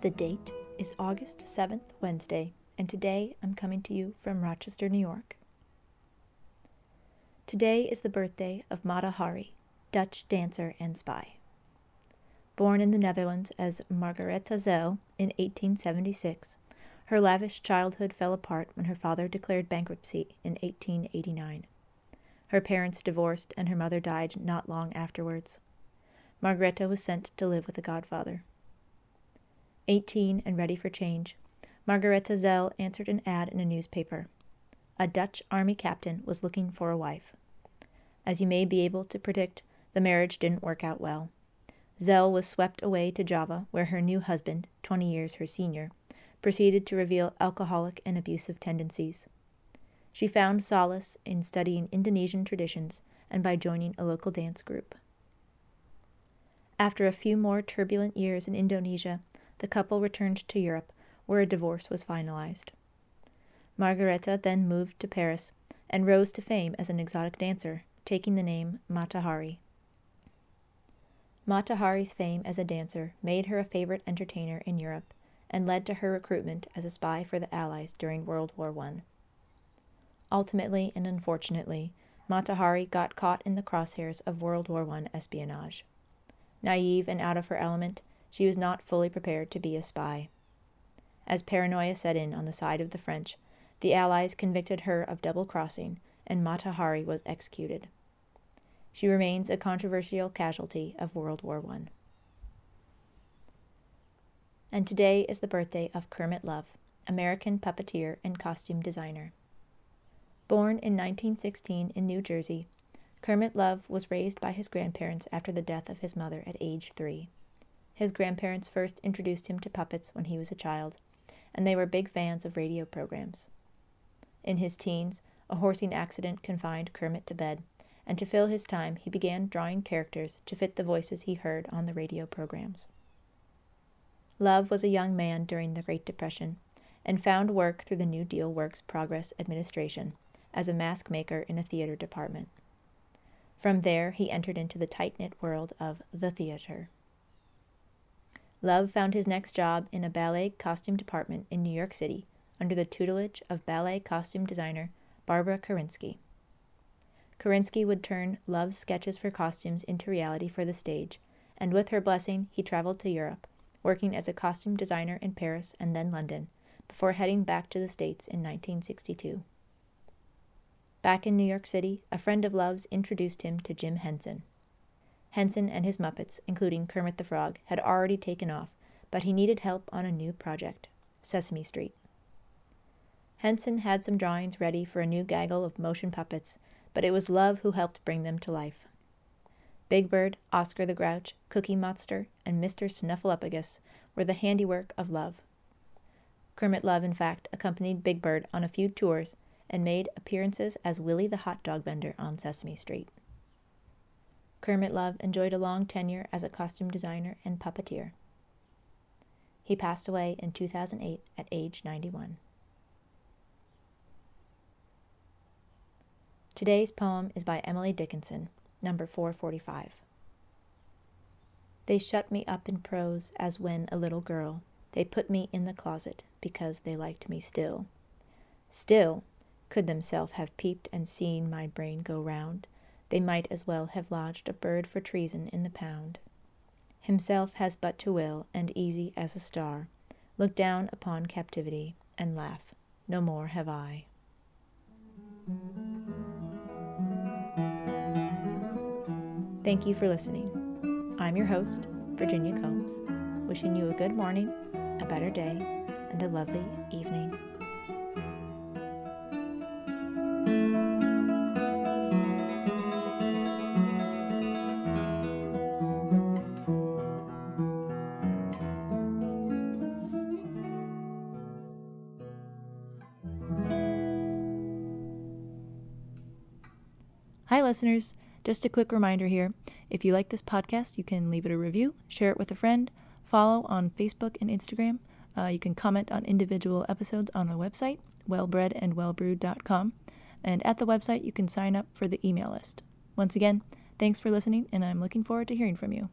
The date is August 7th, Wednesday, and today I'm coming to you from Rochester, New York. Today is the birthday of Mata Hari, Dutch dancer and spy. Born in the Netherlands as Margaretha Zelle in 1876, her lavish childhood fell apart when her father declared bankruptcy in 1889. Her parents divorced and her mother died not long afterwards. Margaretha was sent to live with a godfather. 18 and ready for change, Margaretha Zelle answered an ad in a newspaper. A Dutch army captain was looking for a wife. As you may be able to predict, the marriage didn't work out well. Zelle was swept away to Java, where her new husband, 20 years her senior, proceeded to reveal alcoholic and abusive tendencies. She found solace in studying Indonesian traditions and by joining a local dance group. After a few more turbulent years in Indonesia, the couple returned to Europe, where a divorce was finalized. Margaretha then moved to Paris and rose to fame as an exotic dancer, taking the name Mata Hari. Mata Hari's fame as a dancer made her a favorite entertainer in Europe and led to her recruitment as a spy for the Allies during World War I. Ultimately and unfortunately, Mata Hari got caught in the crosshairs of World War I espionage. Naive and out of her element, she was not fully prepared to be a spy. As paranoia set in on the side of the French, the Allies convicted her of double crossing, and Mata Hari was executed. She remains a controversial casualty of World War I. And today is the birthday of Kermit Love, American puppeteer and costume designer. Born in 1916 in New Jersey, Kermit Love was raised by his grandparents after the death of his mother at age three. His grandparents first introduced him to puppets when he was a child, and they were big fans of radio programs. In his teens, a horsing accident confined Kermit to bed, and to fill his time, he began drawing characters to fit the voices he heard on the radio programs. Love was a young man during the Great Depression and found work through the New Deal Works Progress Administration as a mask maker in a theater department. From there, he entered into the tight knit world of the theater. Love found his next job in a ballet costume department in New York City under the tutelage of ballet costume designer Barbara Karinska. Karinska would turn Love's sketches for costumes into reality for the stage, and with her blessing, he traveled to Europe, working as a costume designer in Paris and then London, before heading back to the States in 1962. Back in New York City, a friend of Love's introduced him to Jim Henson. Henson and his Muppets, including Kermit the Frog, had already taken off, but he needed help on a new project Sesame Street. Henson had some drawings ready for a new gaggle of motion puppets, but it was Love who helped bring them to life. Big Bird, Oscar the Grouch, Cookie Monster, and Mr. Snuffleupagus were the handiwork of Love. Kermit Love, in fact, accompanied Big Bird on a few tours and made appearances as Willie the hot dog vendor on Sesame Street. Kermit Love enjoyed a long tenure as a costume designer and puppeteer. He passed away in 2008 at age 91. Today's poem is by Emily Dickinson, number 445. They shut me up in prose as when a little girl. They put me in the closet because they liked me still. Still, could themselves have peeped and seen my brain go round, they might as well have lodged a bird for treason in the pound. Himself has but to will, and easy as a star, look down upon captivity and laugh, no more have I. Thank you for listening. I'm your host, Virginia Combs, wishing you a good morning, a better day, and a lovely evening. Listeners. Just a quick reminder here if you like this podcast, you can leave it a review, share it with a friend, follow on Facebook and Instagram. Uh, you can comment on individual episodes on our website, wellbredandwellbrewed.com. And at the website, you can sign up for the email list. Once again, thanks for listening, and I'm looking forward to hearing from you.